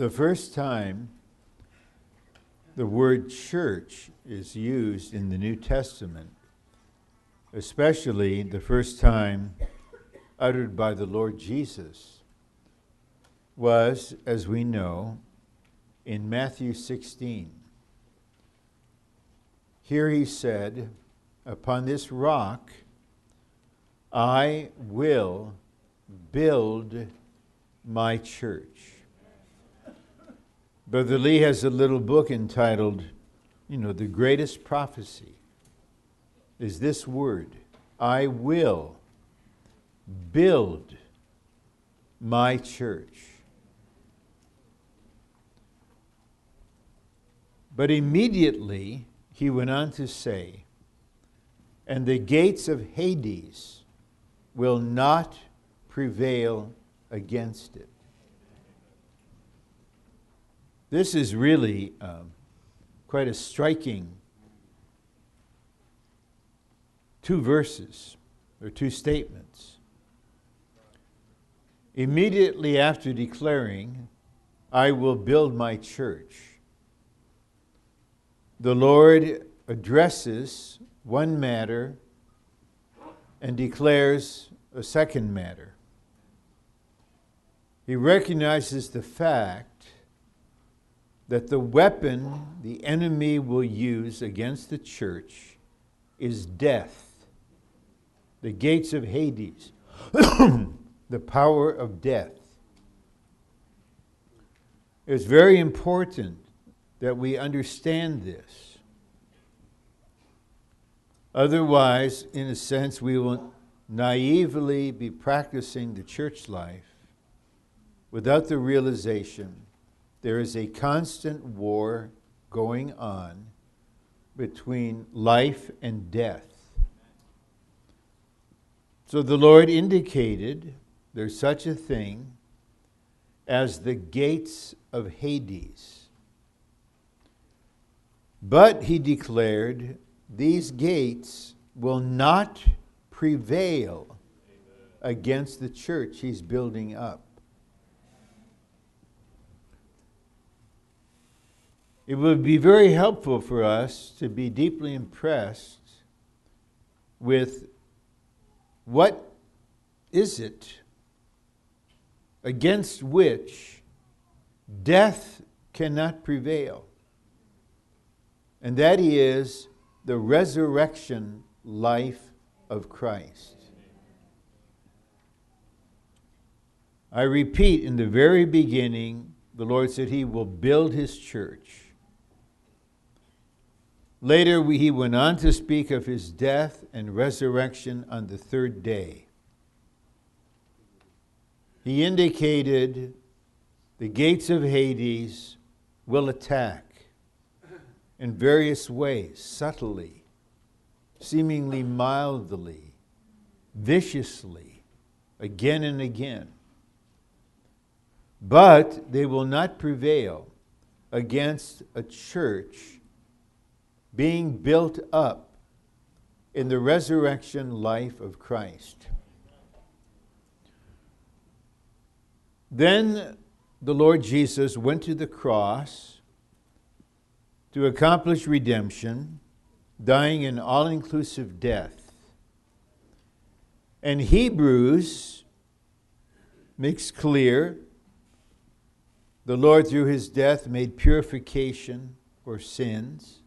The first time the word church is used in the New Testament, especially the first time uttered by the Lord Jesus, was, as we know, in Matthew 16. Here he said, Upon this rock I will build my church. Brother Lee has a little book entitled, you know, The Greatest Prophecy is this word I will build my church. But immediately he went on to say, and the gates of Hades will not prevail against it. This is really um, quite a striking two verses or two statements. Immediately after declaring, I will build my church, the Lord addresses one matter and declares a second matter. He recognizes the fact that the weapon the enemy will use against the church is death, the gates of Hades, the power of death. It's very important that we understand this. Otherwise, in a sense, we will naively be practicing the church life without the realization there is a constant war going on between life and death. So the Lord indicated there's such a thing as the gates of Hades. But he declared, these gates will not prevail against the church he's building up. It would be very helpful for us to be deeply impressed with what is it against which death cannot prevail. And that is the resurrection life of Christ. I repeat, in the very beginning, the Lord said He will build His church. Later, he went on to speak of his death and resurrection on the third day. He indicated the gates of Hades will attack in various ways, subtly, seemingly mildly, viciously, again and again. But they will not prevail against a church being built up in the resurrection life of Christ. Then the Lord Jesus went to the cross to accomplish redemption, dying an all inclusive death. And Hebrews makes clear the Lord, through his death, made purification for sins.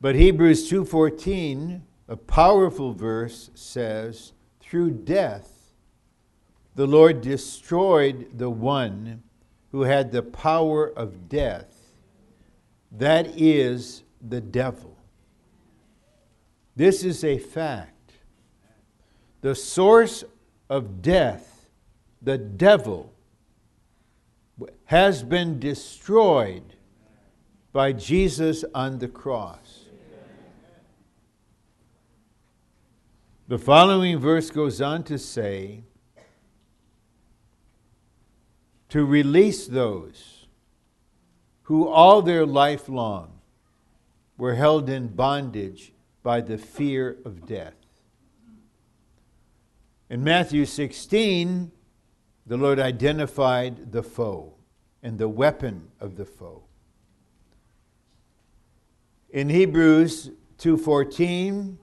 But Hebrews 2:14, a powerful verse says, through death the Lord destroyed the one who had the power of death. That is the devil. This is a fact. The source of death, the devil, has been destroyed by Jesus on the cross. The following verse goes on to say, to release those who all their life long were held in bondage by the fear of death. In Matthew 16, the Lord identified the foe and the weapon of the foe. In Hebrews 2:14,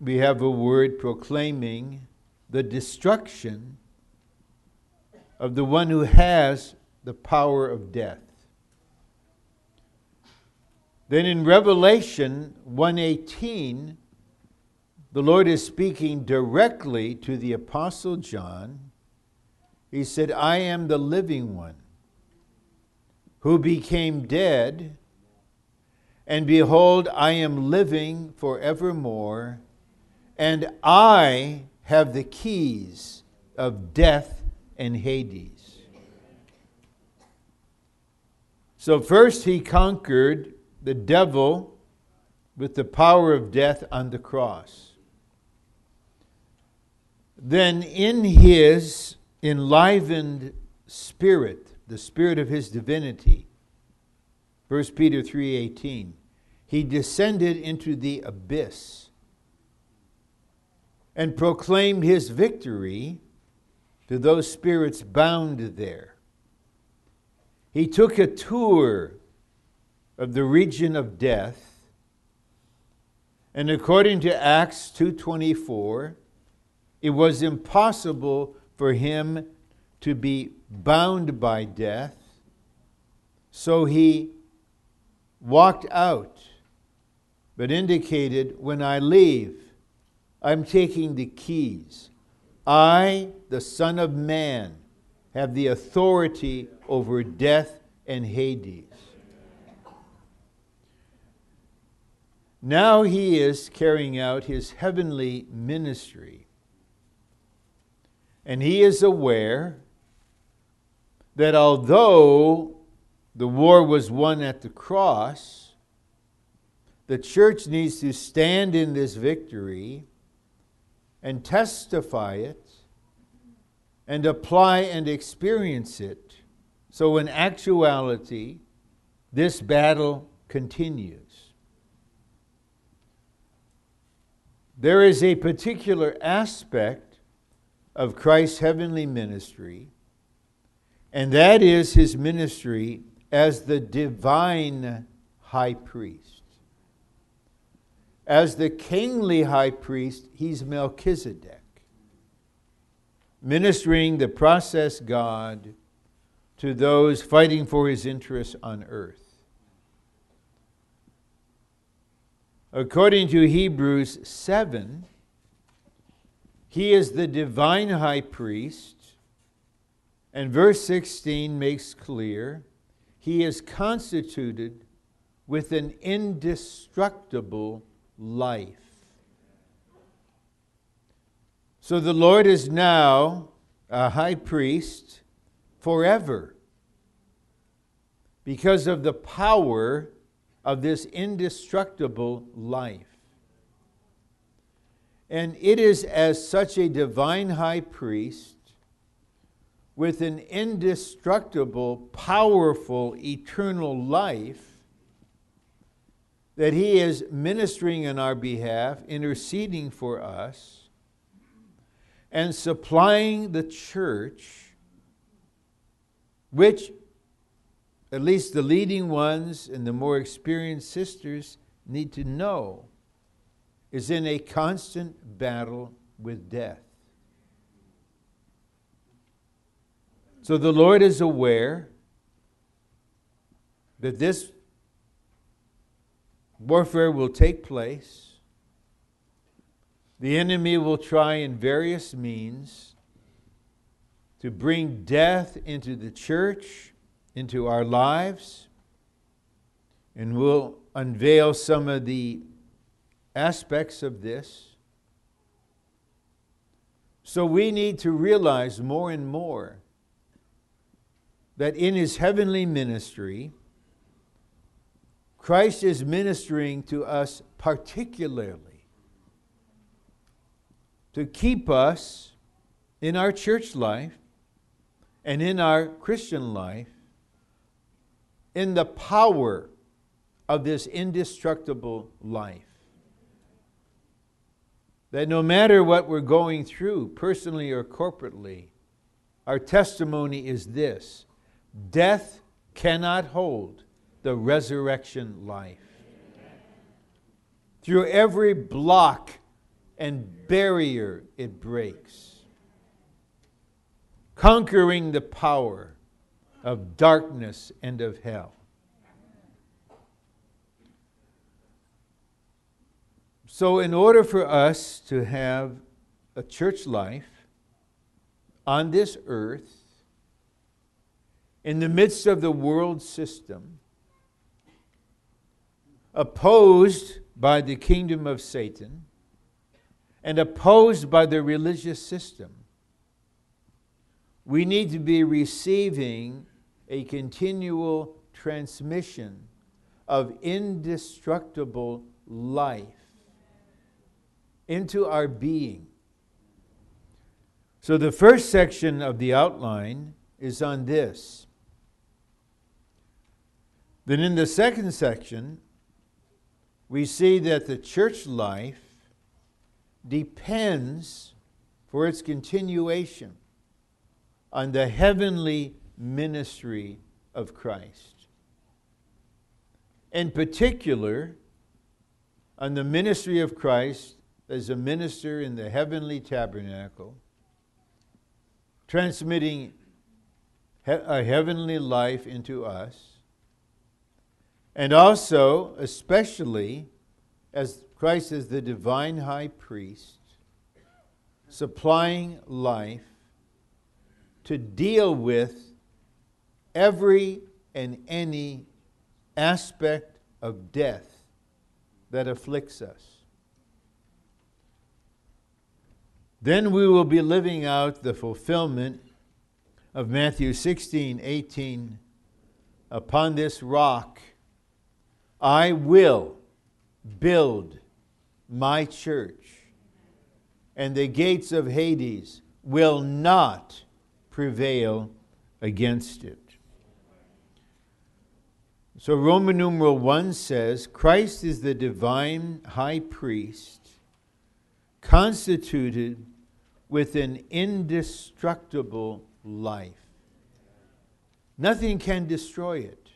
we have a word proclaiming the destruction of the one who has the power of death. Then in Revelation 1:18, the Lord is speaking directly to the apostle John. He said, "I am the living one who became dead, and behold, I am living forevermore, and I have the keys of death and Hades." So first he conquered the devil with the power of death on the cross. Then, in his enlivened spirit, the spirit of his divinity, 1 Peter 3:18, he descended into the abyss and proclaimed his victory to those spirits bound there. He took a tour of the region of death. And according to Acts 2:24, it was impossible for him to be bound by death. So he walked out, but indicated, When I leave, I'm taking the keys. I, the Son of Man, have the authority over death and Hades. Now he is carrying out his heavenly ministry. And he is aware that although the war was won at the cross, the church needs to stand in this victory and testify it and apply and experience it. So, in actuality, this battle continues. There is a particular aspect of Christ's heavenly ministry, and that is his ministry as the divine high priest. As the kingly high priest, he's Melchizedek, ministering the process God to those fighting for his interests on earth. According to Hebrews 7, he is the divine high priest, and verse 16 makes clear he is constituted with an indestructible life. So the Lord is now a high priest forever because of the power of this indestructible life. And it is as such a divine high priest with an indestructible, powerful, eternal life that he is ministering on our behalf, interceding for us, and supplying the church, which at least the leading ones and the more experienced sisters need to know, is in a constant battle with death. So the Lord is aware that this warfare will take place. The enemy will try in various means to bring death into the church into our lives, and we'll unveil some of the aspects of this. So we need to realize more and more that in his heavenly ministry, Christ is ministering to us particularly to keep us in our church life and in our Christian life in the power of this indestructible life. That no matter what we're going through, personally or corporately, our testimony is this death cannot hold the resurrection life. Through every block and barrier it breaks, conquering the power of darkness and of hell. So, in order for us to have a church life on this earth, in the midst of the world system, opposed by the kingdom of Satan and opposed by the religious system, we need to be receiving a continual transmission of indestructible life into our being. So, the first section of the outline is on this. Then, in the second section, we see that the church life depends for its continuation on the heavenly ministry of Christ. In particular, on the ministry of Christ as a minister in the heavenly tabernacle, transmitting a heavenly life into us and also, especially, as Christ is the divine high priest, supplying life to deal with every and any aspect of death that afflicts us. Then we will be living out the fulfillment of Matthew 16, 18. Upon this rock I will build my church, and the gates of Hades will not prevail against it. So, Roman numeral 1 says Christ is the divine high priest, constituted with an indestructible life. Nothing can destroy it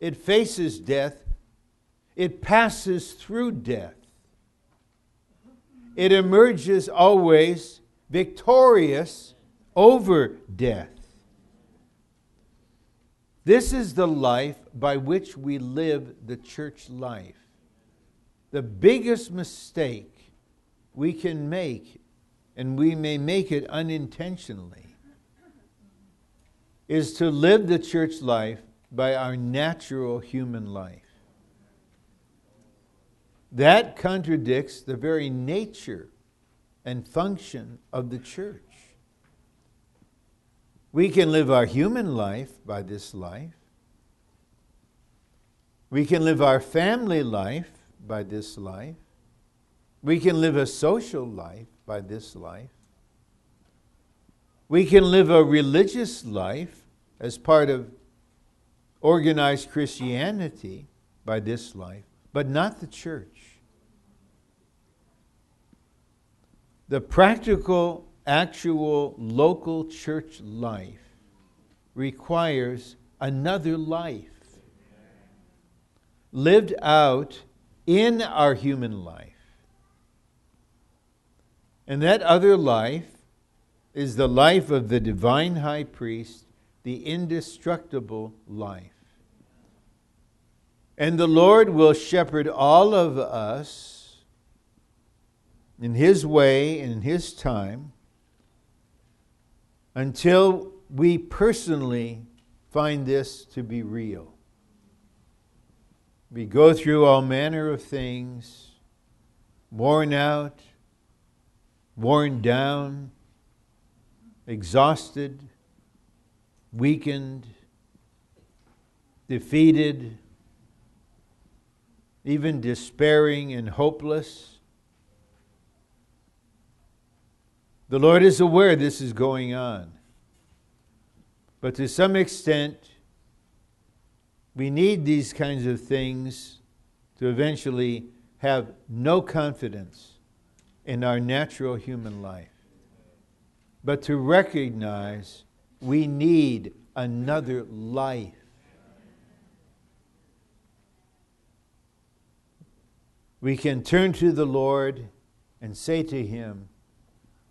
it faces death, it passes through death. It emerges always victorious over death. This is the life by which we live the church life. The biggest mistake we can make, and we may make it unintentionally, is to live the church life by our natural human life. That contradicts the very nature and function of the church. We can live our human life by this life. We can live our family life by this life. We can live a social life by this life. We can live a religious life as part of organized Christianity by this life, but not the church. The practical, actual, local church life requires another life lived out in our human life. And that other life is the life of the divine high priest the indestructible life. And the Lord will shepherd all of us in His way and in His time until we personally find this to be real. We go through all manner of things, worn out, worn down, exhausted weakened, defeated, even despairing and hopeless. The Lord is aware this is going on. But to some extent, we need these kinds of things to eventually have no confidence in our natural human life. but to recognize we need another life. We can turn to the Lord and say to Him,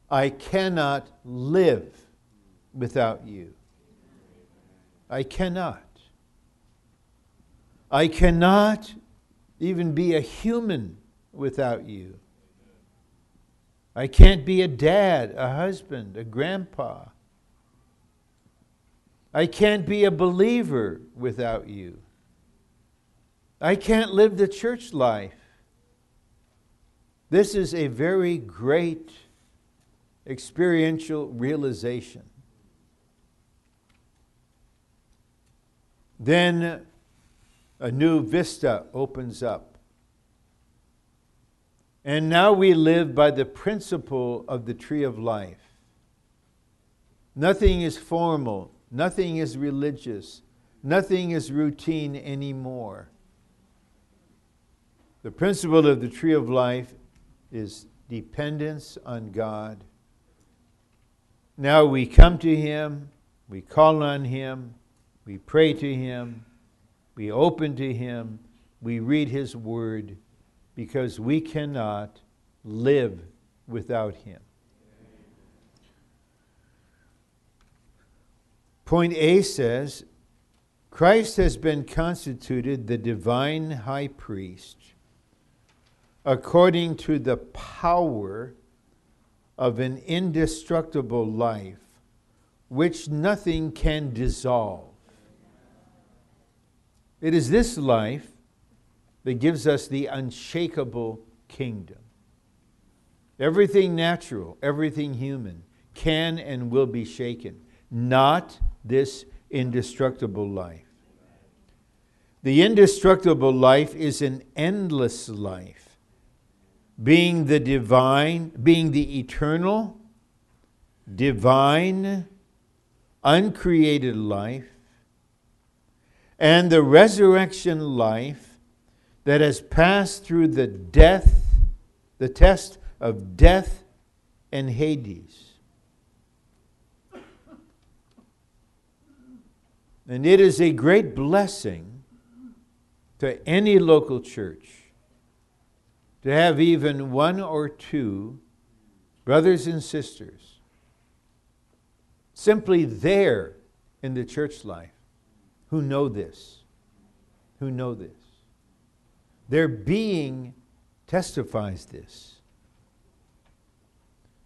I cannot live without you. I cannot. I cannot even be a human without you. I can't be a dad, a husband, a grandpa. I can't be a believer without you. I can't live the church life. This is a very great experiential realization. Then a new vista opens up. And now we live by the principle of the tree of life. Nothing is formal, nothing is religious, nothing is routine anymore. The principle of the tree of life is dependence on God. Now we come to Him, we call on Him, we pray to Him, we open to Him, we read His Word, because we cannot live without Him. Point A says Christ has been constituted the divine high priest according to the power of an indestructible life, which nothing can dissolve. It is this life that gives us the unshakable kingdom. Everything natural, everything human can and will be shaken, not this indestructible life. The indestructible life is an endless life, being the divine, being the eternal, divine, uncreated life and the resurrection life that has passed through the death, the test of death and Hades. And it is a great blessing to any local church to have even one or two brothers and sisters simply there in the church life who know this, who know this. Their being testifies this.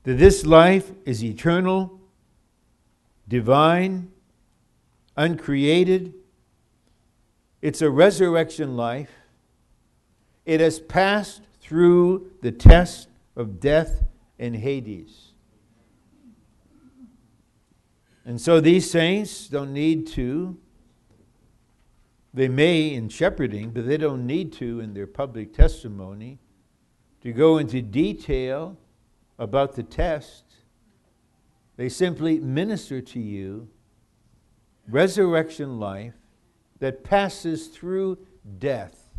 That this life is eternal, divine, uncreated. It's a resurrection life. It has passed through the test of death and Hades. And so these saints don't need to they may in shepherding, but they don't need to in their public testimony to go into detail about the test. They simply minister to you resurrection life that passes through death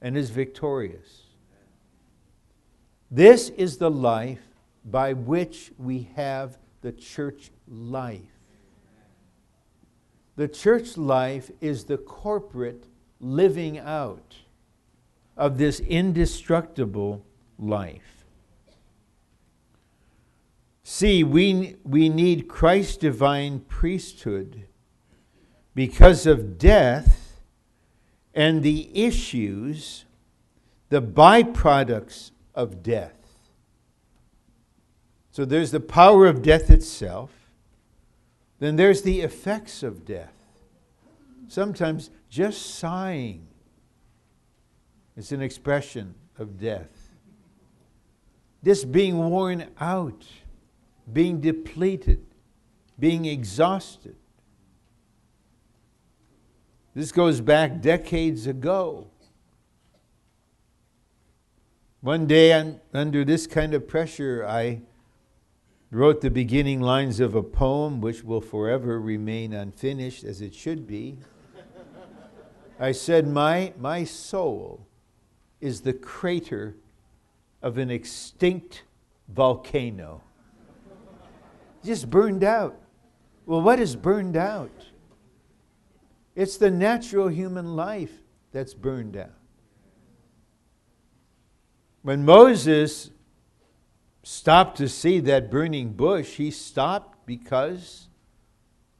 and is victorious. This is the life by which we have the church life. The church life is the corporate living out of this indestructible life. See, we, we need Christ's divine priesthood because of death and the issues, the byproducts of death. So there's the power of death itself then there's the effects of death. Sometimes just sighing is an expression of death. This being worn out, being depleted, being exhausted. This goes back decades ago. One day, under this kind of pressure, I wrote the beginning lines of a poem which will forever remain unfinished as it should be. I said, my, my soul is the crater of an extinct volcano. just burned out. Well, what is burned out? It's the natural human life that's burned out. When Moses stopped to see that burning bush, he stopped because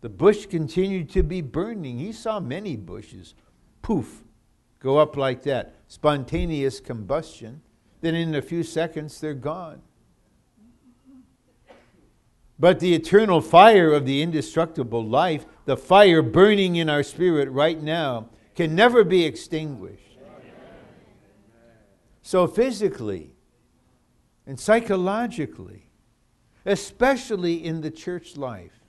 the bush continued to be burning. He saw many bushes, poof, go up like that. Spontaneous combustion. Then in a few seconds, they're gone. But the eternal fire of the indestructible life, the fire burning in our spirit right now, can never be extinguished. So, physically and psychologically, especially in the church life,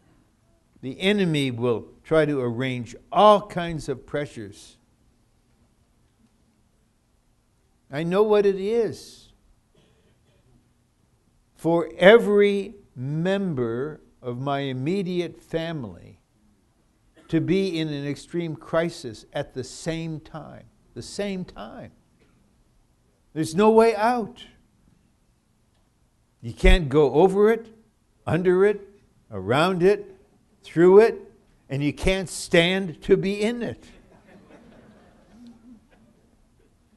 the enemy will try to arrange all kinds of pressures. I know what it is. For every member of my immediate family to be in an extreme crisis at the same time. The same time. There's no way out. You can't go over it, under it, around it, through it, and you can't stand to be in it.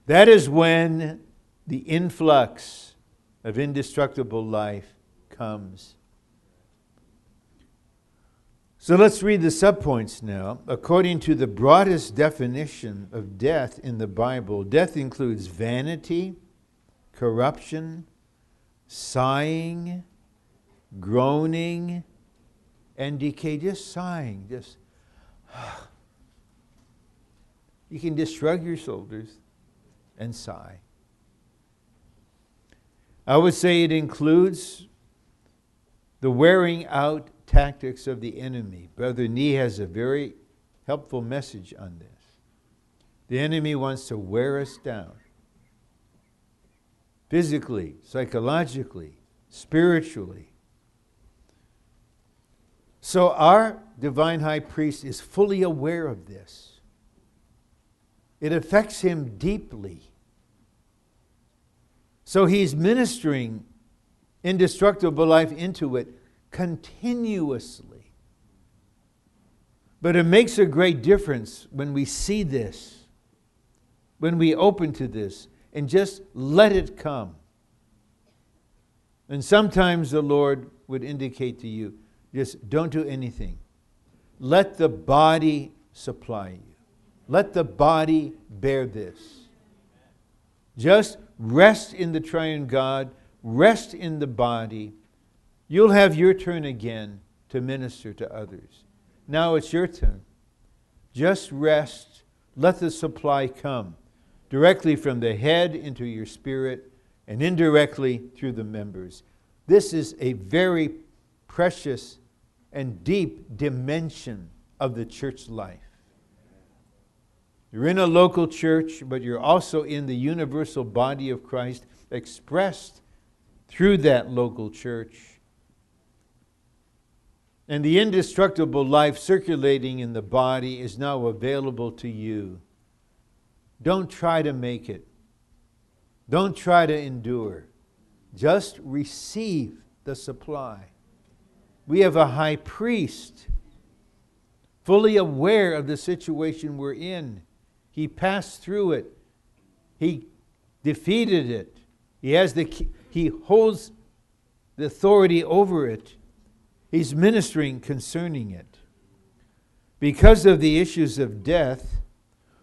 That is when the influx of indestructible life comes. So let's read the subpoints now. According to the broadest definition of death in the Bible, death includes vanity, corruption, sighing, groaning, and decay. Just sighing, just. You can just shrug your shoulders and sigh. I would say it includes the wearing out tactics of the enemy. Brother Nee has a very helpful message on this. The enemy wants to wear us down physically, psychologically, spiritually. So, our divine high priest is fully aware of this. It affects him deeply. So, he's ministering indestructible life into it continuously. But it makes a great difference when we see this, when we open to this, and just let it come. And sometimes the Lord would indicate to you just don't do anything. Let the body supply you, let the body bear this. Just rest in the triune God, rest in the body You'll have your turn again to minister to others. Now it's your turn. Just rest. Let the supply come directly from the head into your spirit and indirectly through the members. This is a very precious and deep dimension of the church life. You're in a local church, but you're also in the universal body of Christ expressed through that local church and the indestructible life circulating in the body is now available to you. Don't try to make it. Don't try to endure. Just receive the supply. We have a high priest fully aware of the situation we're in. He passed through it. He defeated it. He has the he holds the authority over it. He's ministering concerning it. Because of the issues of death,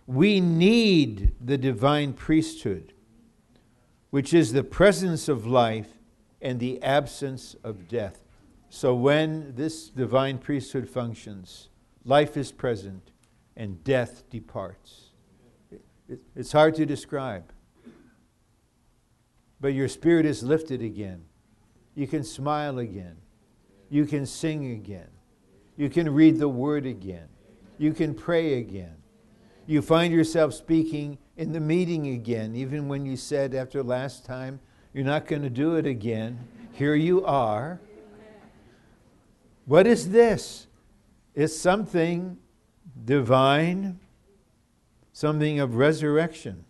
we need the divine priesthood, which is the presence of life and the absence of death. So when this divine priesthood functions, life is present and death departs. It's hard to describe. But your spirit is lifted again. You can smile again. You can sing again. You can read the word again. You can pray again. You find yourself speaking in the meeting again, even when you said after last time, you're not going to do it again. Here you are. What is this? It's something divine, something of resurrection.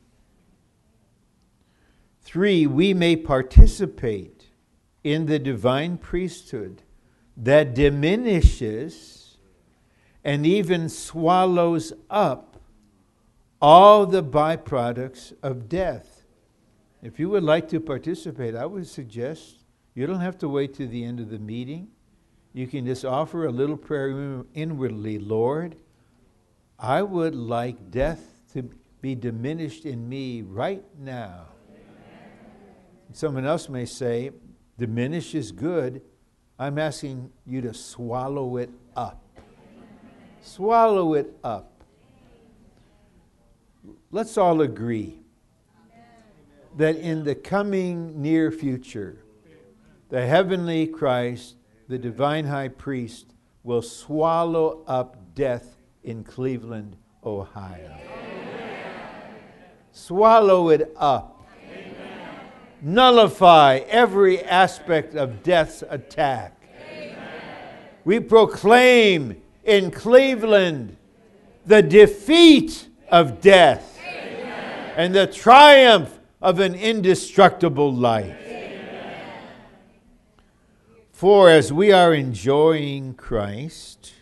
Three, we may participate in the divine priesthood that diminishes and even swallows up all the byproducts of death. If you would like to participate, I would suggest you don't have to wait to the end of the meeting. You can just offer a little prayer inwardly Lord, I would like death to be diminished in me right now. Someone else may say, diminish is good. I'm asking you to swallow it up. Swallow it up. Let's all agree that in the coming near future, the heavenly Christ, the divine high priest, will swallow up death in Cleveland, Ohio. Amen. Swallow it up. Amen. Nullify every aspect of death's attack. Amen. We proclaim in Cleveland the defeat of death and the triumph of an indestructible life. For as we are enjoying Christ,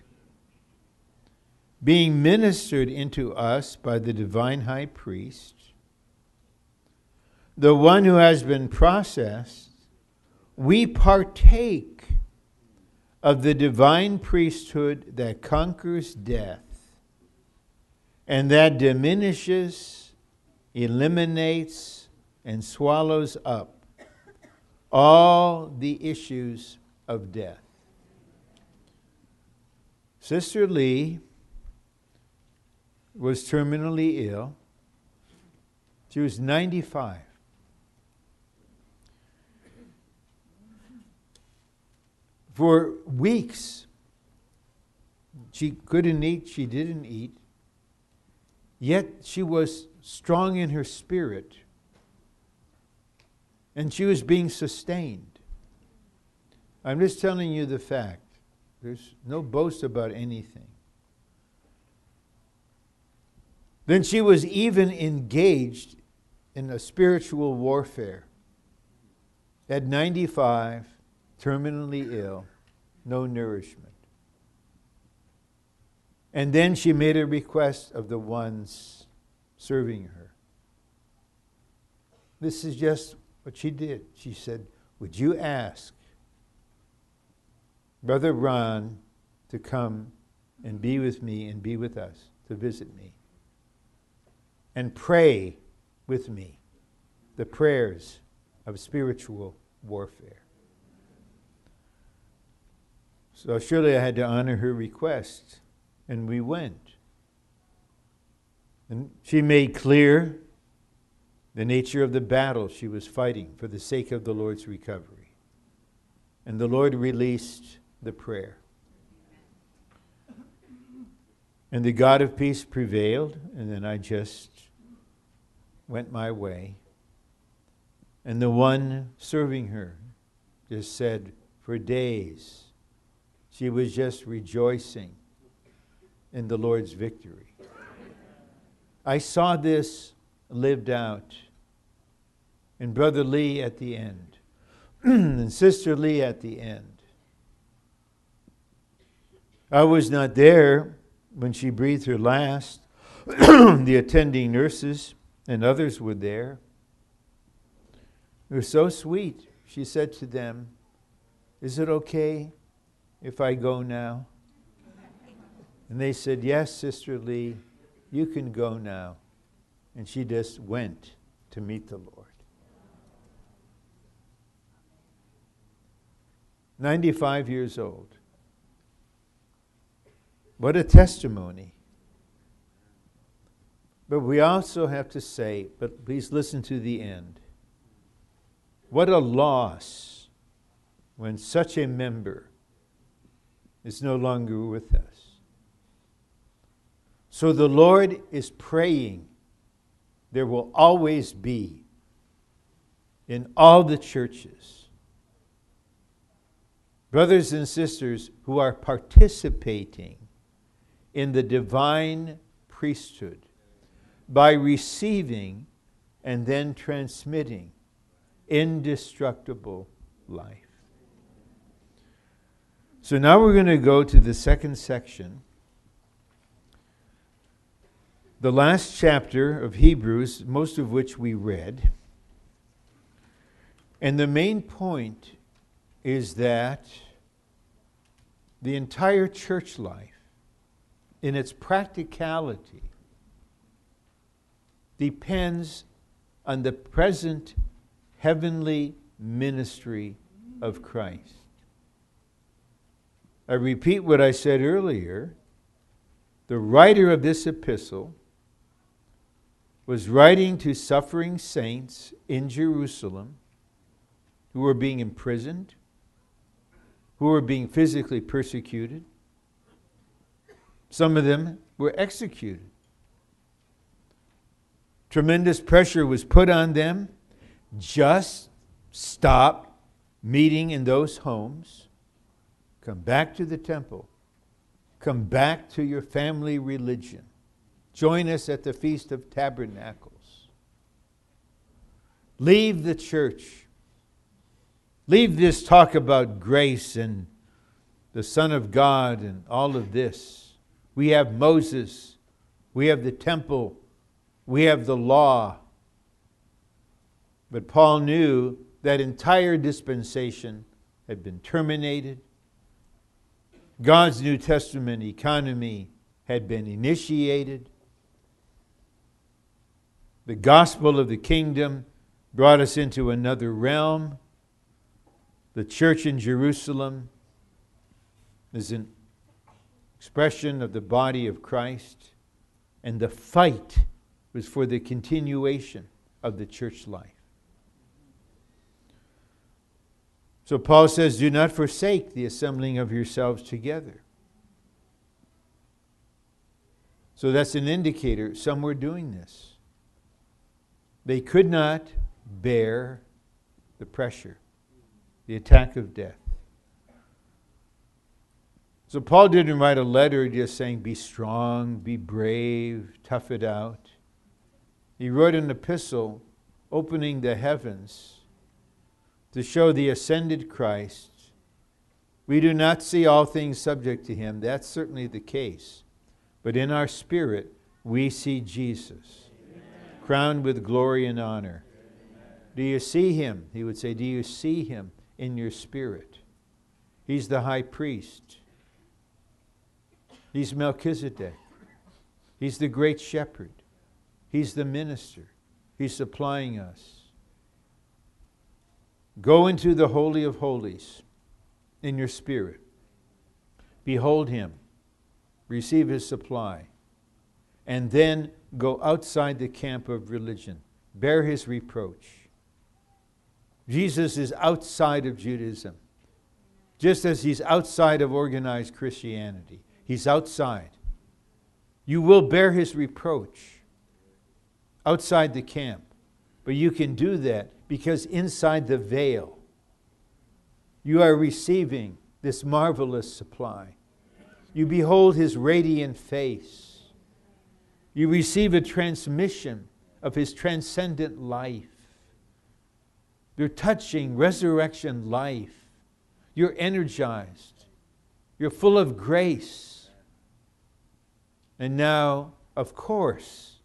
being ministered into us by the divine high priest, the one who has been processed, we partake of the divine priesthood that conquers death and that diminishes, eliminates, and swallows up all the issues of death. Sister Lee was terminally ill. She was 95. For weeks, she couldn't eat, she didn't eat, yet she was strong in her spirit, and she was being sustained. I'm just telling you the fact. There's no boast about anything. Then she was even engaged in a spiritual warfare. At 95, terminally ill, no nourishment. And then she made a request of the ones serving her. This is just what she did. She said, Would you ask Brother Ron to come and be with me and be with us, to visit me, and pray with me the prayers of spiritual warfare. So surely I had to honor her request, and we went. And she made clear the nature of the battle she was fighting for the sake of the Lord's recovery. And the Lord released the prayer. And the God of peace prevailed, and then I just went my way. And the one serving her just said, for days, she was just rejoicing in the Lord's victory. I saw this lived out in Brother Lee at the end, and Sister Lee at the end. I was not there when she breathed her last. the attending nurses and others were there. It was so sweet. She said to them, Is it okay if I go now? And they said, Yes, Sister Lee, you can go now. And she just went to meet the Lord. 95 years old. What a testimony. But we also have to say, but please listen to the end. What a loss when such a member is no longer with us. So the Lord is praying there will always be in all the churches brothers and sisters who are participating in the divine priesthood by receiving and then transmitting indestructible life. So now we're going to go to the second section. The last chapter of Hebrews, most of which we read. And the main point is that the entire church life, in its practicality, depends on the present heavenly ministry of Christ. I repeat what I said earlier. The writer of this epistle was writing to suffering saints in Jerusalem who were being imprisoned, who were being physically persecuted. Some of them were executed. Tremendous pressure was put on them. Just stop meeting in those homes Come back to the temple. Come back to your family religion. Join us at the Feast of Tabernacles. Leave the church. Leave this talk about grace and the Son of God and all of this. We have Moses. We have the temple. We have the law. But Paul knew that entire dispensation had been terminated God's New Testament economy had been initiated. The gospel of the kingdom brought us into another realm. The church in Jerusalem is an expression of the body of Christ, and the fight was for the continuation of the church life. So Paul says, Do not forsake the assembling of yourselves together. So that's an indicator some were doing this. They could not bear the pressure, the attack of death. So Paul didn't write a letter just saying, Be strong, be brave, tough it out. He wrote an epistle opening the heavens to show the ascended Christ. We do not see all things subject to him. That's certainly the case. But in our spirit, we see Jesus, Amen. crowned with glory and honor. Amen. Do you see him? He would say, Do you see him in your spirit? He's the high priest. He's Melchizedek. He's the great shepherd. He's the minister. He's supplying us. Go into the Holy of Holies in your spirit. Behold him. Receive his supply. And then go outside the camp of religion. Bear his reproach. Jesus is outside of Judaism, just as he's outside of organized Christianity. He's outside. You will bear his reproach outside the camp, but you can do that because inside the veil, you are receiving this marvelous supply. You behold his radiant face. You receive a transmission of his transcendent life. You're touching resurrection life. You're energized. You're full of grace. And now, of course,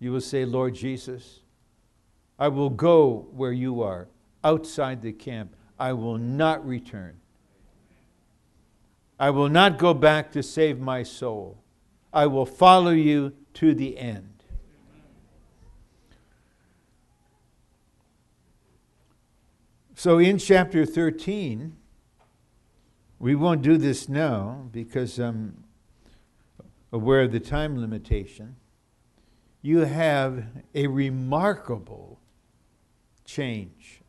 you will say, Lord Jesus, I will go where you are, outside the camp. I will not return. I will not go back to save my soul. I will follow you to the end. So in chapter 13, we won't do this now because I'm aware of the time limitation. You have a remarkable change.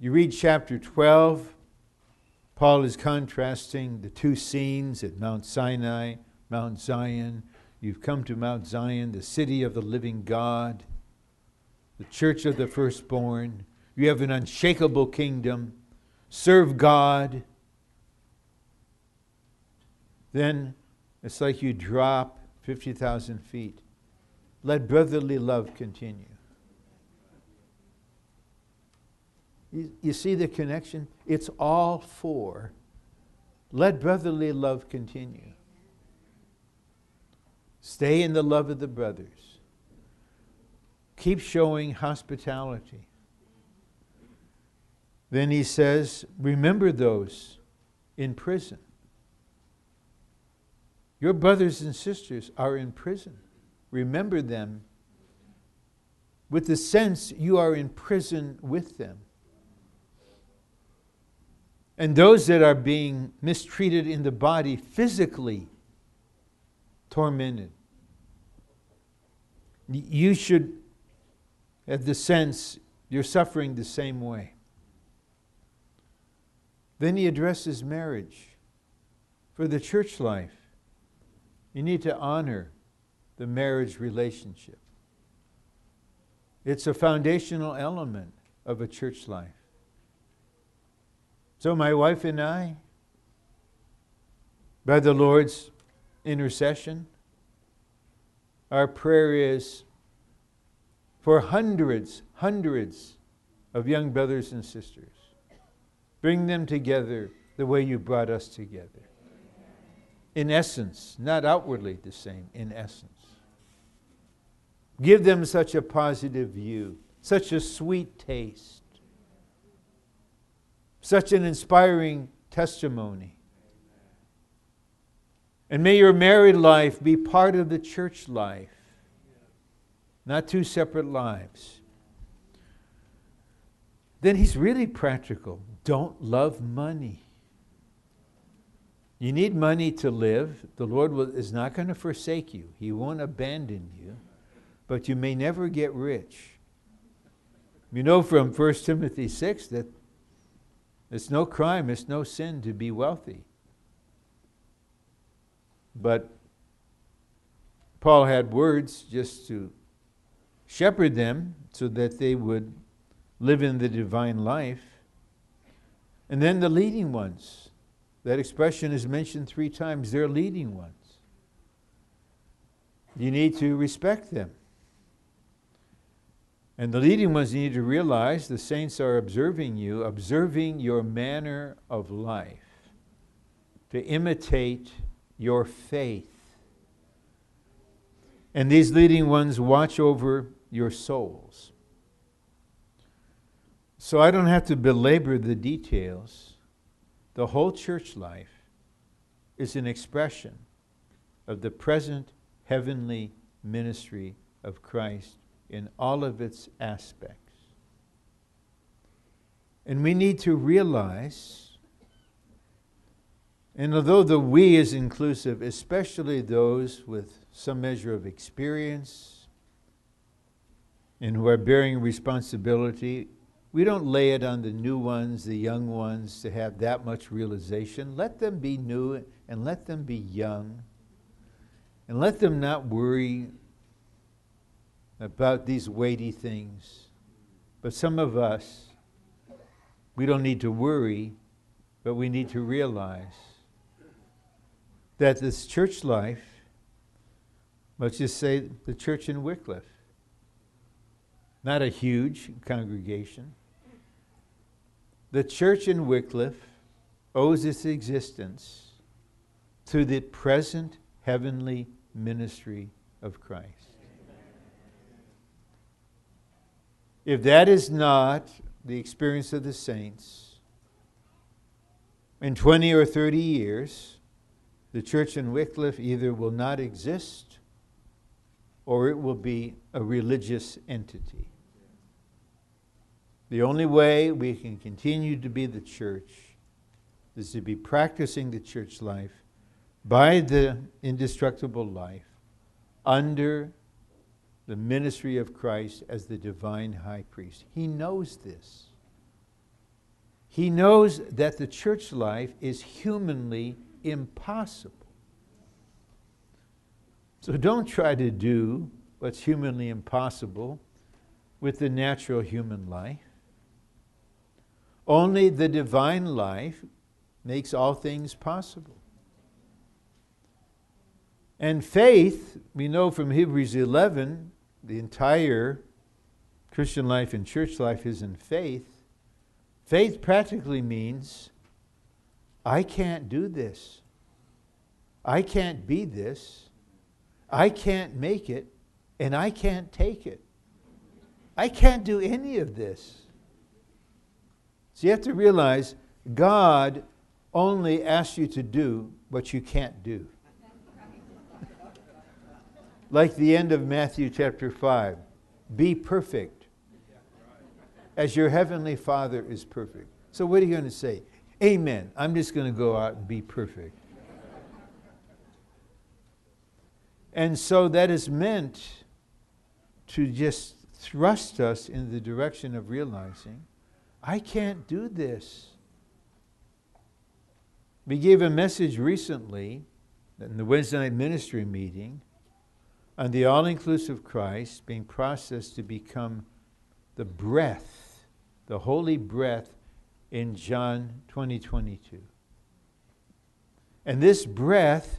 You read chapter 12, Paul is contrasting the two scenes at Mount Sinai, Mount Zion. You've come to Mount Zion, the city of the living God, the church of the firstborn. You have an unshakable kingdom. Serve God. Then it's like you drop 50,000 feet. Let brotherly love continue. You, you see the connection? It's all for let brotherly love continue. Stay in the love of the brothers. Keep showing hospitality. Then he says, Remember those in prison. Your brothers and sisters are in prison. Remember them with the sense you are in prison with them. And those that are being mistreated in the body, physically tormented, you should have the sense you're suffering the same way. Then he addresses marriage. For the church life, you need to honor the marriage relationship. It's a foundational element of a church life. So, my wife and I, by the Lord's intercession, our prayer is for hundreds, hundreds of young brothers and sisters. Bring them together the way you brought us together. In essence, not outwardly the same, in essence. Give them such a positive view, such a sweet taste, such an inspiring testimony. And may your married life be part of the church life, not two separate lives. Then he's really practical. Don't love money. You need money to live. The Lord will, is not going to forsake you, He won't abandon you but you may never get rich. You know from 1 Timothy 6 that it's no crime, it's no sin to be wealthy. But Paul had words just to shepherd them so that they would live in the divine life. And then the leading ones. That expression is mentioned three times. They're leading ones. You need to respect them. And the leading ones need to realize the saints are observing you, observing your manner of life, to imitate your faith. And these leading ones watch over your souls. So I don't have to belabor the details. The whole church life is an expression of the present heavenly ministry of Christ in all of its aspects. And we need to realize, and although the we is inclusive, especially those with some measure of experience and who are bearing responsibility, we don't lay it on the new ones, the young ones, to have that much realization. Let them be new and let them be young. And let them not worry about these weighty things. But some of us, we don't need to worry, but we need to realize that this church life, let's just say the church in Wycliffe, not a huge congregation, the church in Wycliffe owes its existence to the present heavenly ministry of Christ. If that is not the experience of the saints, in 20 or 30 years, the church in Wycliffe either will not exist or it will be a religious entity. The only way we can continue to be the church is to be practicing the church life by the indestructible life under the ministry of Christ as the divine high priest. He knows this. He knows that the church life is humanly impossible. So don't try to do what's humanly impossible with the natural human life. Only the divine life makes all things possible. And faith, we know from Hebrews 11, the entire Christian life and church life is in faith. Faith practically means I can't do this. I can't be this. I can't make it, and I can't take it. I can't do any of this. So you have to realize God only asks you to do what you can't do. Like the end of Matthew chapter 5 be perfect as your heavenly Father is perfect. So, what are you going to say? Amen. I'm just going to go out and be perfect. and so that is meant to just thrust us in the direction of realizing I can't do this. We gave a message recently in the Wednesday night ministry meeting on the all inclusive Christ being processed to become the breath, the holy breath in John 20 22. And this breath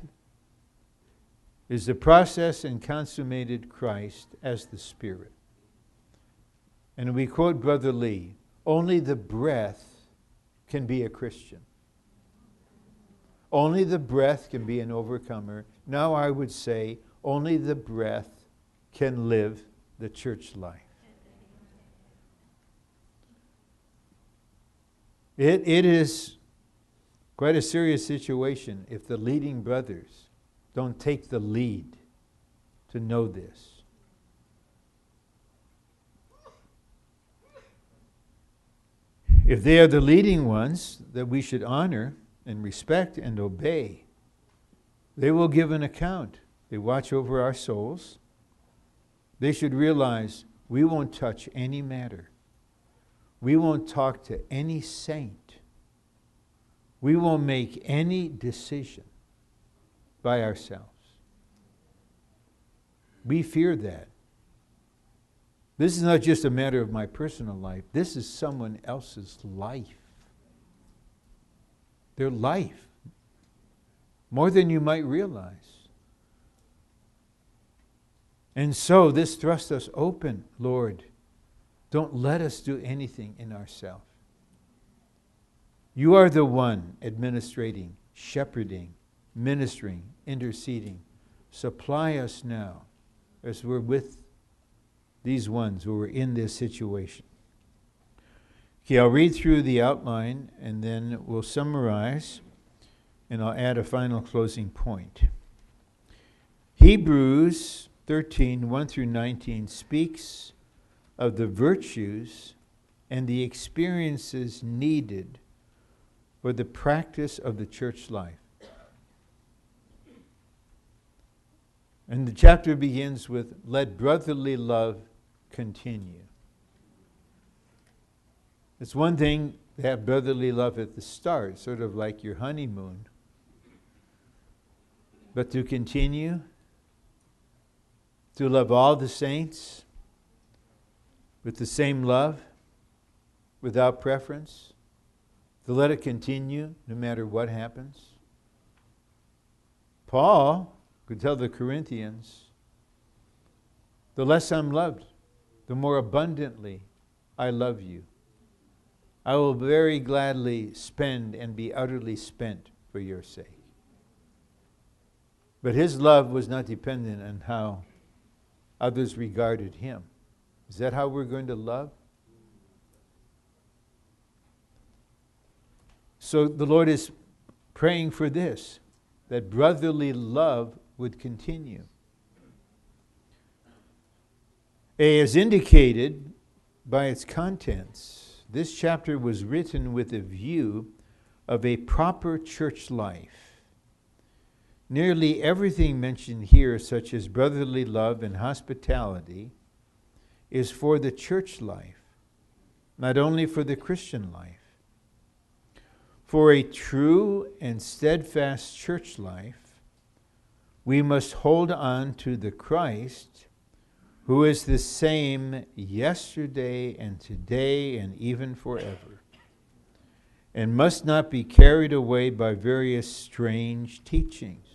is the process and consummated Christ as the Spirit. And we quote Brother Lee only the breath can be a Christian. Only the breath can be an overcomer. Now I would say only the breath can live the church life. It, it is quite a serious situation if the leading brothers don't take the lead to know this. If they are the leading ones that we should honor and respect and obey, they will give an account. They watch over our souls. They should realize we won't touch any matter. We won't talk to any saint. We won't make any decision by ourselves. We fear that. This is not just a matter of my personal life, this is someone else's life. Their life. More than you might realize. And so this thrusts us open, Lord. Don't let us do anything in ourselves. You are the one administrating, shepherding, ministering, interceding. Supply us now as we're with these ones who are in this situation. Okay, I'll read through the outline and then we'll summarize and I'll add a final closing point. Hebrews 13, 1 through 19 speaks of the virtues and the experiences needed for the practice of the church life. And the chapter begins with, Let brotherly love continue. It's one thing to have brotherly love at the start, sort of like your honeymoon. But to continue, to love all the saints with the same love, without preference, to let it continue no matter what happens. Paul could tell the Corinthians, the less I'm loved, the more abundantly I love you. I will very gladly spend and be utterly spent for your sake. But his love was not dependent on how others regarded him. Is that how we're going to love? So the Lord is praying for this that brotherly love would continue. As indicated by its contents, this chapter was written with a view of a proper church life. Nearly everything mentioned here, such as brotherly love and hospitality, is for the church life, not only for the Christian life. For a true and steadfast church life, we must hold on to the Christ who is the same yesterday and today and even forever, and must not be carried away by various strange teachings.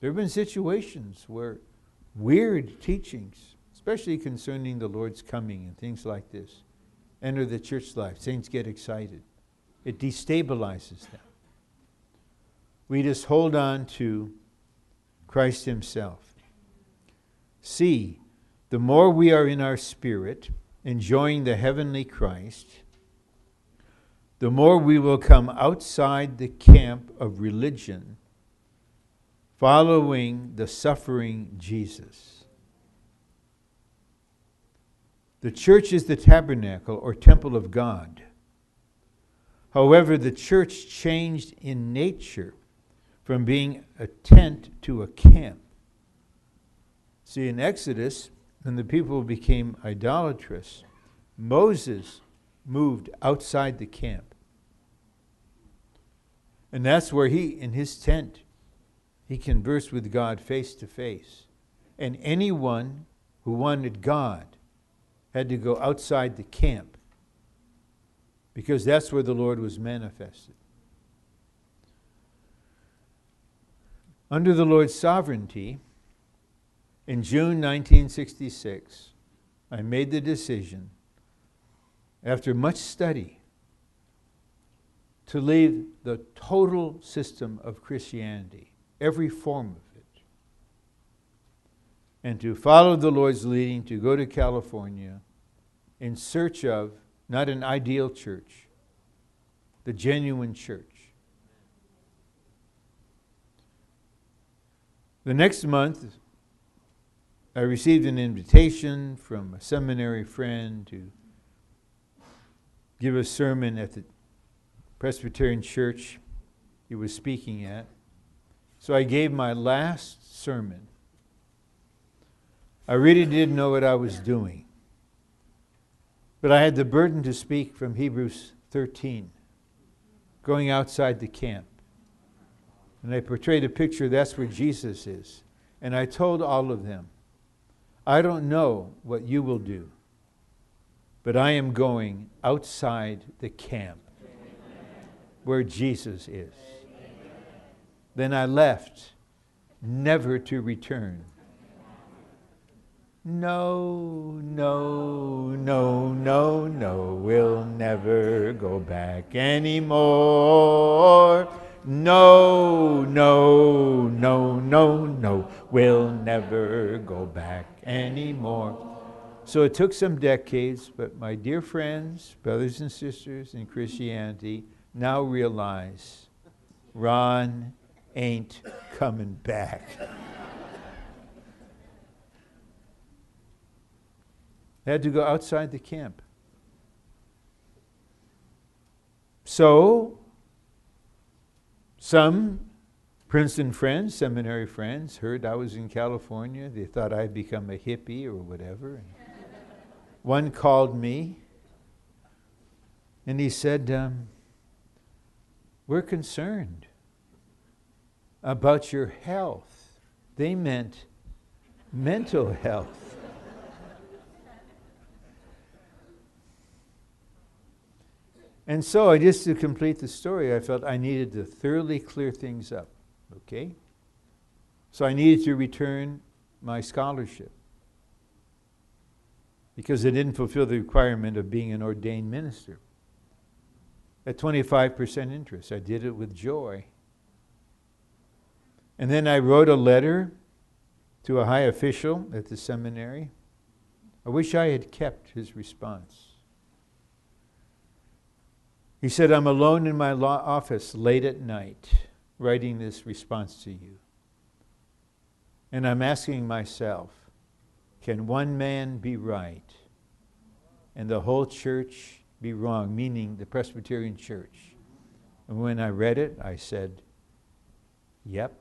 There have been situations where weird teachings, especially concerning the Lord's coming and things like this, enter the church life. Saints get excited, it destabilizes them. We just hold on to Christ Himself. See, the more we are in our spirit, enjoying the heavenly Christ, the more we will come outside the camp of religion, following the suffering Jesus. The church is the tabernacle or temple of God. However, the church changed in nature from being a tent to a camp. See, in Exodus, when the people became idolatrous, Moses moved outside the camp. And that's where he, in his tent, he conversed with God face to face. And anyone who wanted God had to go outside the camp because that's where the Lord was manifested. Under the Lord's sovereignty, in June 1966, I made the decision, after much study, to leave the total system of Christianity, every form of it, and to follow the Lord's leading to go to California in search of not an ideal church, the genuine church. The next month, I received an invitation from a seminary friend to give a sermon at the Presbyterian church he was speaking at. So I gave my last sermon. I really didn't know what I was doing. But I had the burden to speak from Hebrews 13, going outside the camp. And I portrayed a picture that's where Jesus is. And I told all of them, I don't know what you will do, but I am going outside the camp where Jesus is. Then I left, never to return. No, no, no, no, no, we'll never go back anymore. No, no, no, no, no, we'll never go back anymore. So it took some decades, but my dear friends, brothers and sisters in Christianity, now realize Ron ain't coming back. They had to go outside the camp. So some Princeton friends, seminary friends, heard I was in California. They thought I'd become a hippie or whatever. One called me and he said, um, We're concerned about your health. They meant mental health. And so, just to complete the story, I felt I needed to thoroughly clear things up. Okay? So I needed to return my scholarship because it didn't fulfill the requirement of being an ordained minister. At 25% interest, I did it with joy. And then I wrote a letter to a high official at the seminary. I wish I had kept his response. He said, I'm alone in my law office late at night writing this response to you. And I'm asking myself, can one man be right and the whole church be wrong? Meaning the Presbyterian church. And when I read it, I said, yep.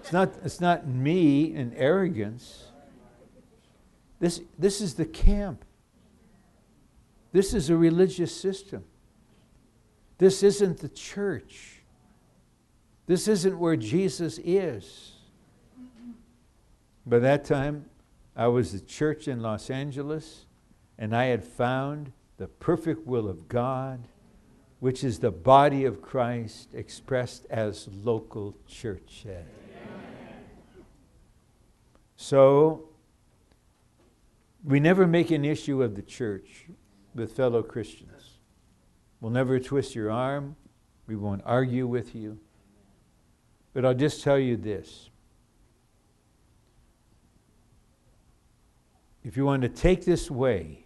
It's, not, it's not me in arrogance. This, this is the camp. This is a religious system. This isn't the church. This isn't where Jesus is. By that time, I was the church in Los Angeles, and I had found the perfect will of God, which is the body of Christ expressed as local church. So We never make an issue of the church with fellow Christians. We'll never twist your arm. We won't argue with you. But I'll just tell you this. If you want to take this way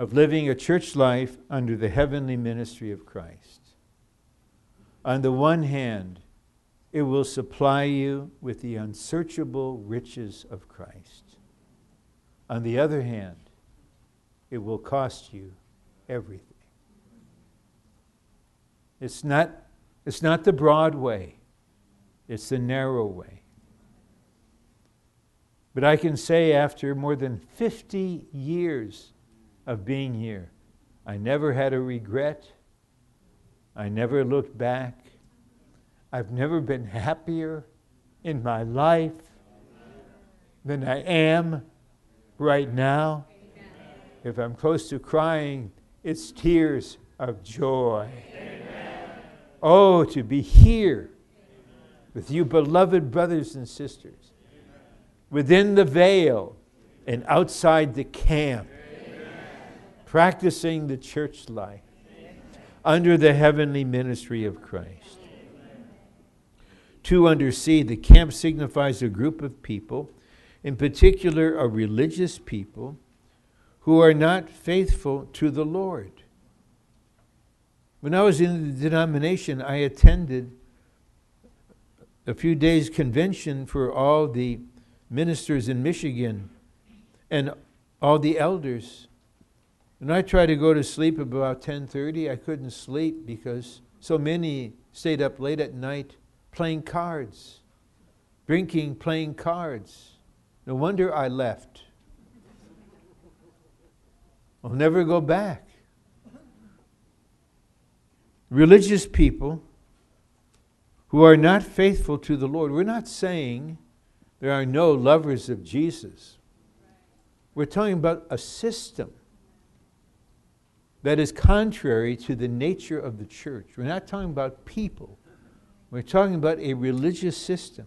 of living a church life under the heavenly ministry of Christ, on the one hand, it will supply you with the unsearchable riches of Christ. On the other hand, it will cost you everything. It's not, it's not the broad way, it's the narrow way. But I can say, after more than 50 years of being here, I never had a regret. I never looked back. I've never been happier in my life than I am right now. If I'm close to crying, it's tears of joy. Amen. Oh, to be here with you, beloved brothers and sisters, within the veil and outside the camp, practicing the church life under the heavenly ministry of Christ. Two under C, the camp signifies a group of people, in particular a religious people, who are not faithful to the Lord. When I was in the denomination, I attended a few days convention for all the ministers in Michigan and all the elders. And I tried to go to sleep about 10:30. I couldn't sleep because so many stayed up late at night playing cards, drinking, playing cards. No wonder I left. I'll never go back. Religious people who are not faithful to the Lord. We're not saying there are no lovers of Jesus. We're talking about a system that is contrary to the nature of the church. We're not talking about people. We're talking about a religious system.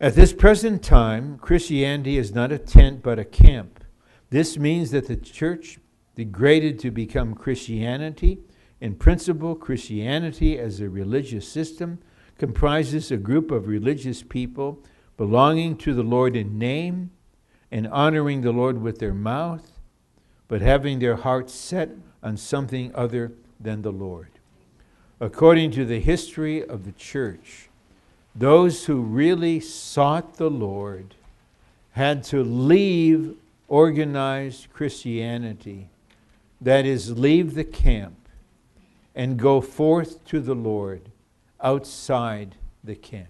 At this present time, Christianity is not a tent but a camp. This means that the church degraded to become Christianity. In principle, Christianity as a religious system comprises a group of religious people belonging to the Lord in name and honoring the Lord with their mouth, but having their hearts set on something other than the Lord. According to the history of the church, those who really sought the Lord had to leave organized Christianity, that is, leave the camp and go forth to the Lord outside the camp.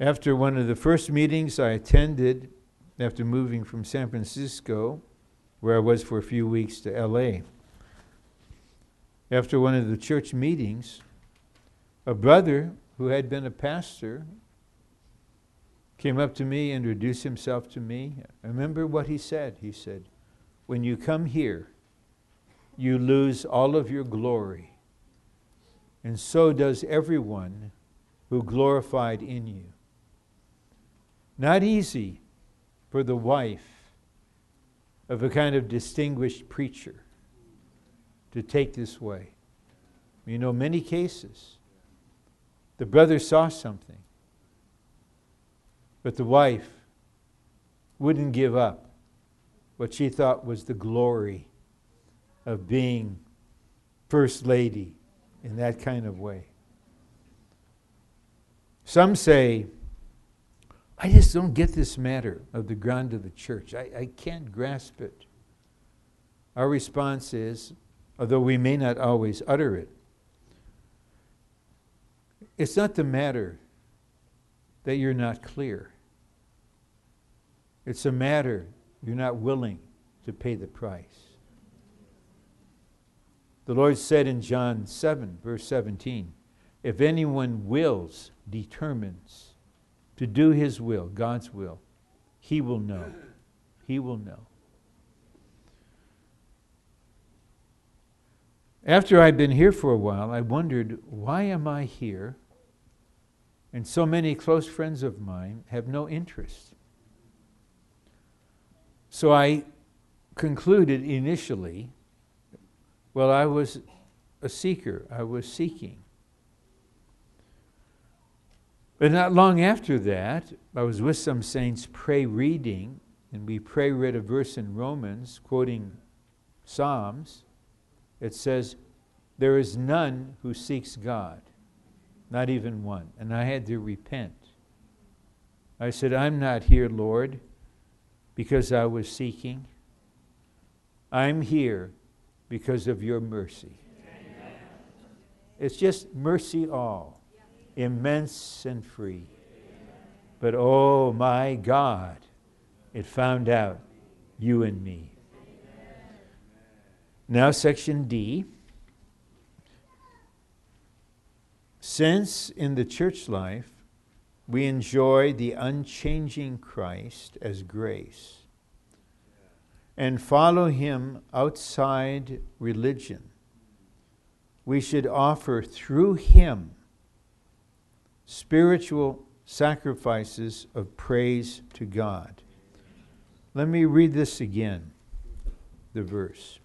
After one of the first meetings I attended after moving from San Francisco, where I was for a few weeks, to LA, after one of the church meetings, a brother who had been a pastor came up to me, introduced himself to me. I remember what he said. He said, When you come here, you lose all of your glory, and so does everyone who glorified in you. Not easy for the wife of a kind of distinguished preacher to take this way. You know, many cases, the brother saw something, but the wife wouldn't give up what she thought was the glory of being first lady in that kind of way. Some say, I just don't get this matter of the ground of the church. I, I can't grasp it. Our response is, although we may not always utter it, it's not the matter that you're not clear. It's a matter you're not willing to pay the price. The Lord said in John 7, verse 17, If anyone wills, determines to do his will, God's will, he will know. He will know. After I'd been here for a while, I wondered, why am I here? And so many close friends of mine have no interest. So I concluded initially well, I was a seeker, I was seeking. But not long after that, I was with some saints pray reading, and we pray read a verse in Romans, quoting Psalms. It says, There is none who seeks God, not even one. And I had to repent. I said, I'm not here, Lord, because I was seeking. I'm here because of your mercy. Amen. It's just mercy all immense and free. But oh my God, it found out you and me. Now, section D. Since in the church life we enjoy the unchanging Christ as grace and follow him outside religion, we should offer through him spiritual sacrifices of praise to God. Let me read this again, the verse.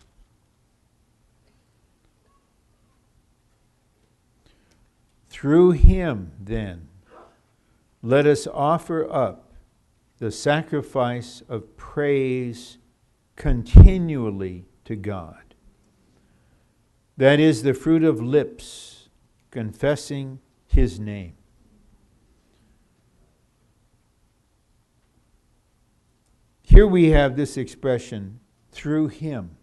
Through him, then, let us offer up the sacrifice of praise continually to God. That is the fruit of lips confessing his name. Here we have this expression, through him.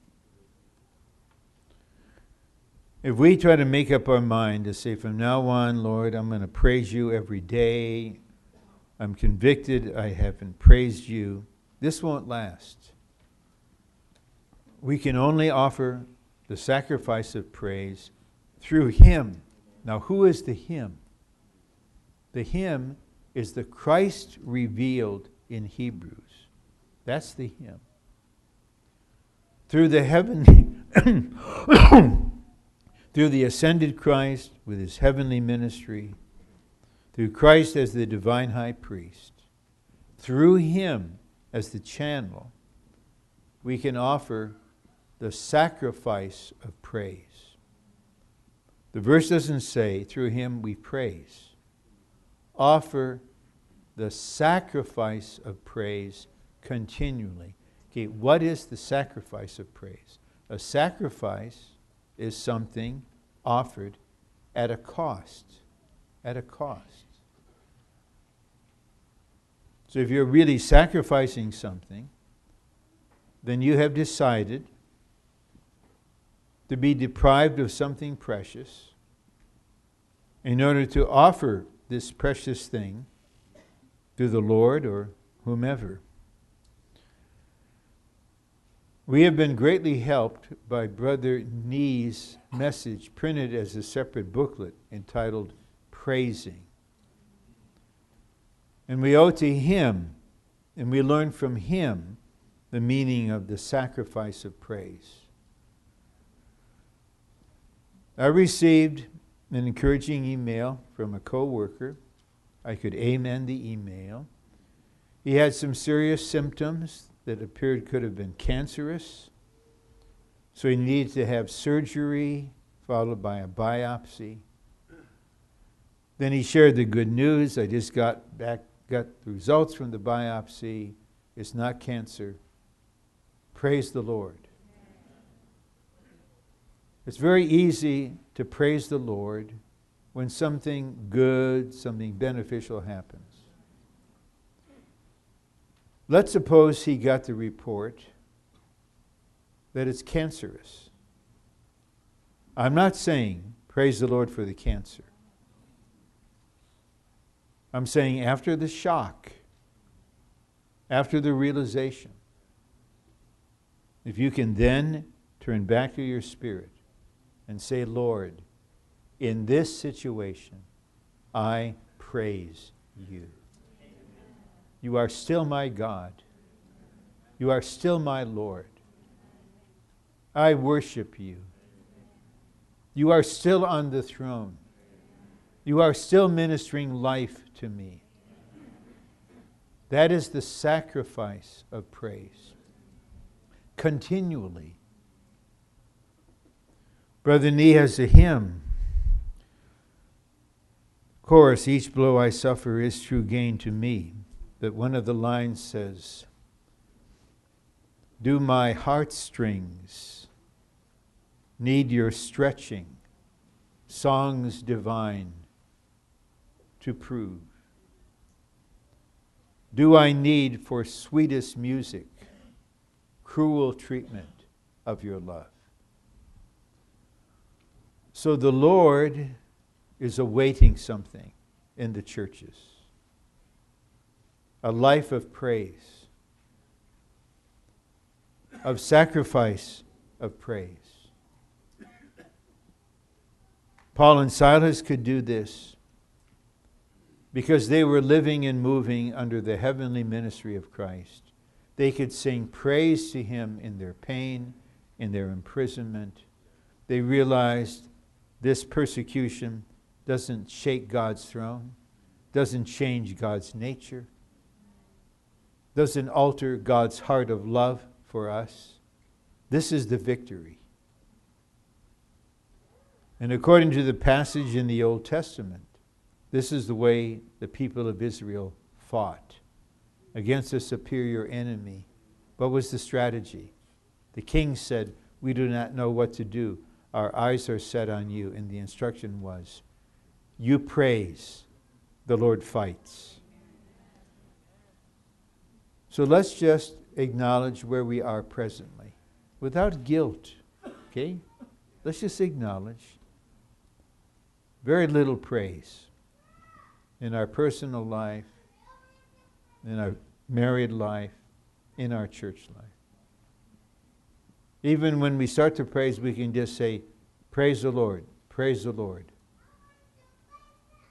If we try to make up our mind to say, from now on, Lord, I'm going to praise you every day, I'm convicted I haven't praised you, this won't last. We can only offer the sacrifice of praise through Him. Now, who is the Him? The Him is the Christ revealed in Hebrews. That's the Him. Through the heavenly, through the ascended Christ with his heavenly ministry, through Christ as the divine high priest, through him as the channel, we can offer the sacrifice of praise. The verse doesn't say, through him we praise. Offer the sacrifice of praise continually. Okay, what is the sacrifice of praise? A sacrifice is something offered at a cost. At a cost. So if you're really sacrificing something, then you have decided to be deprived of something precious in order to offer this precious thing to the Lord or whomever. We have been greatly helped by Brother Nee's message printed as a separate booklet entitled Praising. And we owe to him, and we learn from him the meaning of the sacrifice of praise. I received an encouraging email from a coworker. I could amen the email. He had some serious symptoms that appeared could have been cancerous. So he needed to have surgery followed by a biopsy. Then he shared the good news. I just got back got the results from the biopsy. It's not cancer. Praise the Lord. It's very easy to praise the Lord when something good, something beneficial happens. Let's suppose he got the report that it's cancerous. I'm not saying praise the Lord for the cancer. I'm saying after the shock, after the realization, if you can then turn back to your spirit and say, Lord, in this situation, I praise you. You are still my God. You are still my Lord. I worship you. You are still on the throne. You are still ministering life to me. That is the sacrifice of praise. Continually. Brother Nee has a hymn. Chorus, each blow I suffer is true gain to me. But one of the lines says, Do my heartstrings need your stretching, songs divine to prove? Do I need for sweetest music cruel treatment of your love? So the Lord is awaiting something in the churches a life of praise, of sacrifice of praise. Paul and Silas could do this because they were living and moving under the heavenly ministry of Christ. They could sing praise to Him in their pain, in their imprisonment. They realized this persecution doesn't shake God's throne, doesn't change God's nature, doesn't alter God's heart of love for us. This is the victory. And according to the passage in the Old Testament, this is the way the people of Israel fought against a superior enemy. What was the strategy? The king said, We do not know what to do. Our eyes are set on you. And the instruction was, You praise, the Lord fights. So let's just acknowledge where we are presently without guilt. Okay? Let's just acknowledge very little praise in our personal life, in our married life, in our church life. Even when we start to praise, we can just say, Praise the Lord, praise the Lord.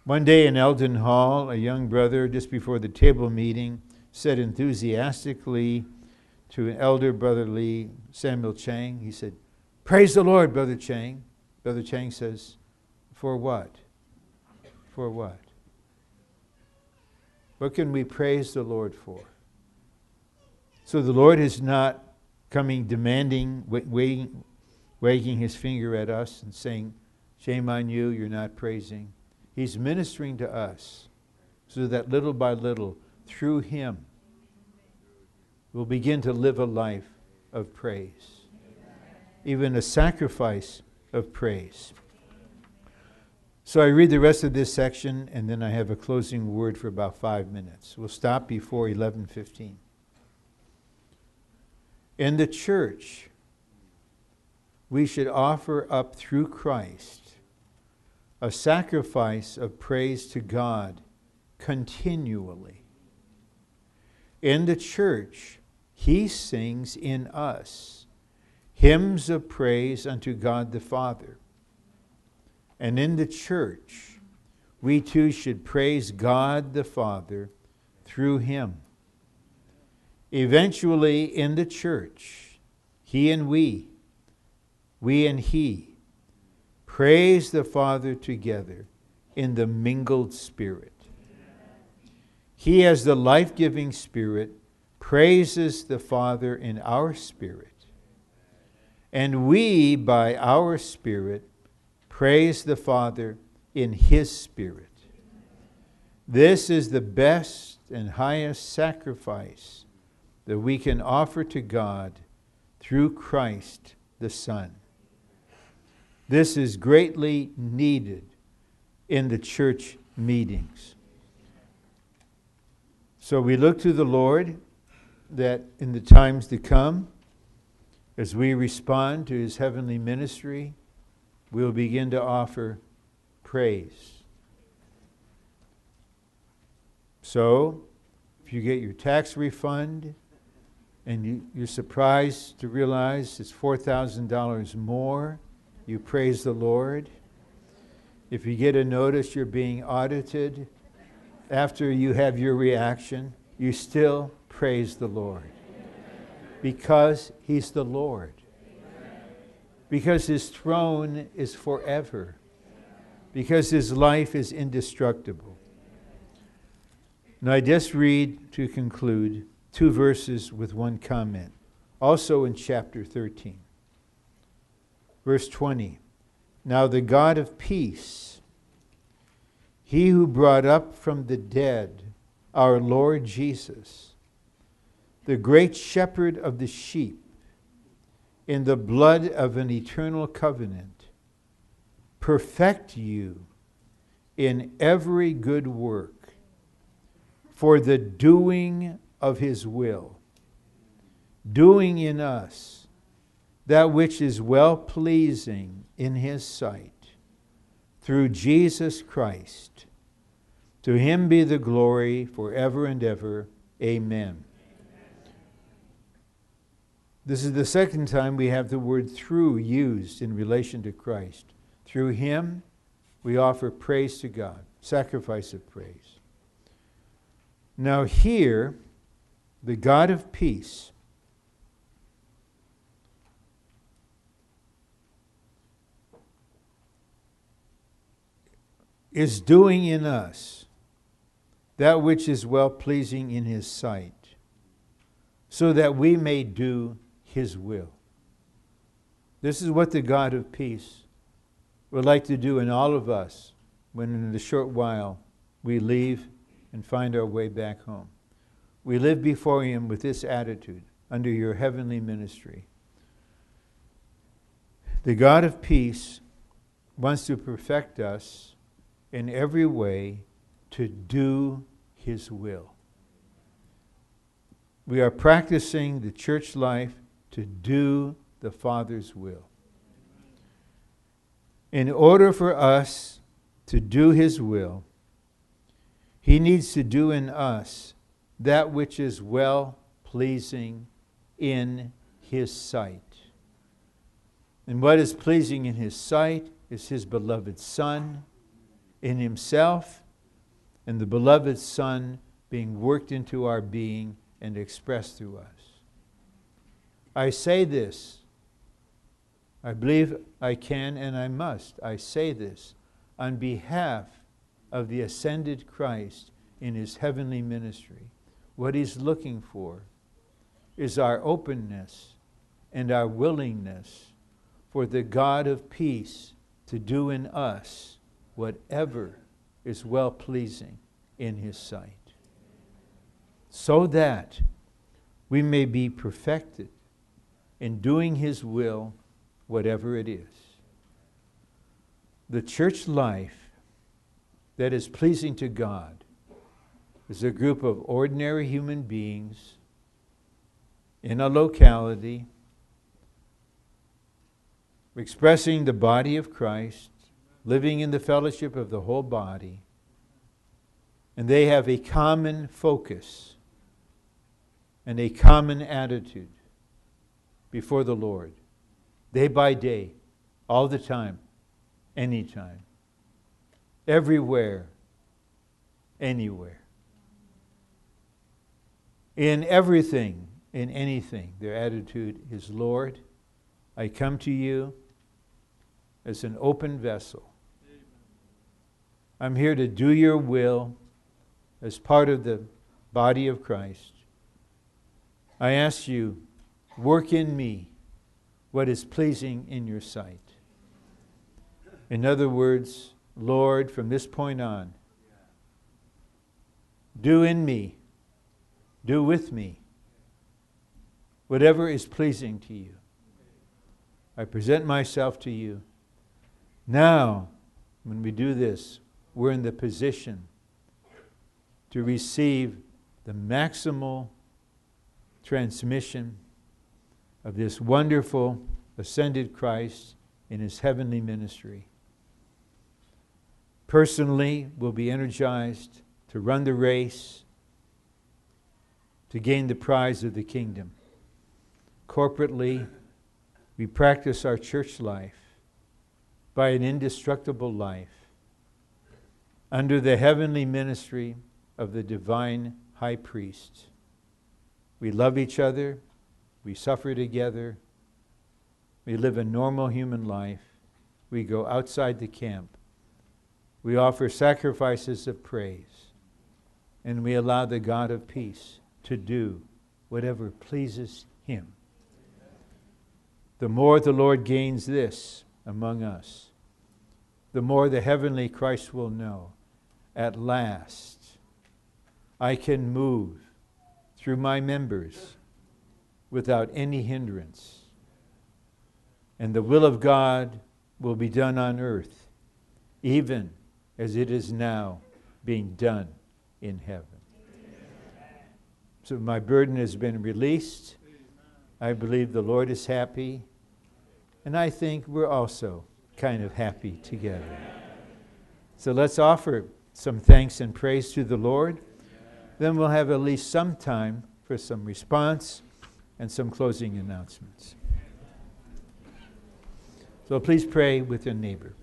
One day in Elden Hall, a young brother, just before the table meeting, said enthusiastically to an elder, Brother Lee, Samuel Chang, he said, Praise the Lord, Brother Chang. Brother Chang says, For what? For what? What can we praise the Lord for? So the Lord is not coming demanding, wagging his finger at us and saying, Shame on you, you're not praising. He's ministering to us so that little by little, through him, we'll begin to live a life of praise, even a sacrifice of praise. So I read the rest of this section and then I have a closing word for about 5 minutes. We'll stop before 11:15. In the church we should offer up through Christ a sacrifice of praise to God continually. In the church, He sings in us hymns of praise unto God the Father. And in the church, we too should praise God the Father through Him. Eventually, in the church, He and we, we and He, praise the Father together in the mingled Spirit. He, as the life giving Spirit, praises the Father in our spirit. And we, by our spirit, Praise the Father in His Spirit. This is the best and highest sacrifice that we can offer to God through Christ the Son. This is greatly needed in the church meetings. So we look to the Lord that in the times to come, as we respond to his heavenly ministry, we'll begin to offer praise. So, if you get your tax refund and you, you're surprised to realize it's $4,000 more, you praise the Lord. If you get a notice you're being audited, after you have your reaction, you still praise the Lord. Because He's the Lord because his throne is forever. because his life is indestructible. Now, I just read to conclude two verses with one comment, also in chapter 13. Verse 20 Now the God of peace, he who brought up from the dead our Lord Jesus, the great shepherd of the sheep, in the blood of an eternal covenant, perfect you in every good work for the doing of his will, doing in us that which is well pleasing in his sight, through Jesus Christ. To him be the glory forever and ever. Amen. This is the second time we have the word through used in relation to Christ. Through him, we offer praise to God, sacrifice of praise. Now, here, the God of peace is doing in us that which is well pleasing in his sight, so that we may do his will. This is what the God of peace would like to do in all of us when, in a short while, we leave and find our way back home. We live before Him with this attitude under your heavenly ministry. The God of peace wants to perfect us in every way to do His will. We are practicing the church life to do the Father's will. In order for us to do His will, He needs to do in us that which is well pleasing in His sight. And what is pleasing in His sight is His beloved Son in Himself, and the beloved Son being worked into our being and expressed through us. I say this. I believe I can and I must. I say this on behalf of the ascended Christ in his heavenly ministry. What he's looking for is our openness and our willingness for the God of peace to do in us whatever is well pleasing in his sight, so that we may be perfected in doing His will, whatever it is. The church life that is pleasing to God is a group of ordinary human beings in a locality expressing the body of Christ, living in the fellowship of the whole body, and they have a common focus and a common attitude before the Lord, day by day, all the time, anytime, everywhere, anywhere. In everything, in anything, their attitude is Lord, I come to you as an open vessel. I'm here to do your will as part of the body of Christ. I ask you Work in me what is pleasing in your sight. In other words, Lord, from this point on, do in me, do with me whatever is pleasing to you. I present myself to you. Now, when we do this, we're in the position to receive the maximal transmission of this wonderful ascended Christ in his heavenly ministry. Personally, we'll be energized to run the race, to gain the prize of the kingdom. Corporately, we practice our church life by an indestructible life under the heavenly ministry of the divine high priest. We love each other we suffer together. We live a normal human life. We go outside the camp We offer sacrifices of praise, and we allow the God of peace to do whatever pleases him. The more the Lord gains this among us, the more the heavenly Christ will know. At last, I can move through my members without any hindrance. And the will of God will be done on earth, even as it is now being done in heaven. So my burden has been released. I believe the Lord is happy. And I think we're also kind of happy together. So let's offer some thanks and praise to the Lord. Then we'll have at least some time for some response and some closing announcements. So please pray with your neighbor.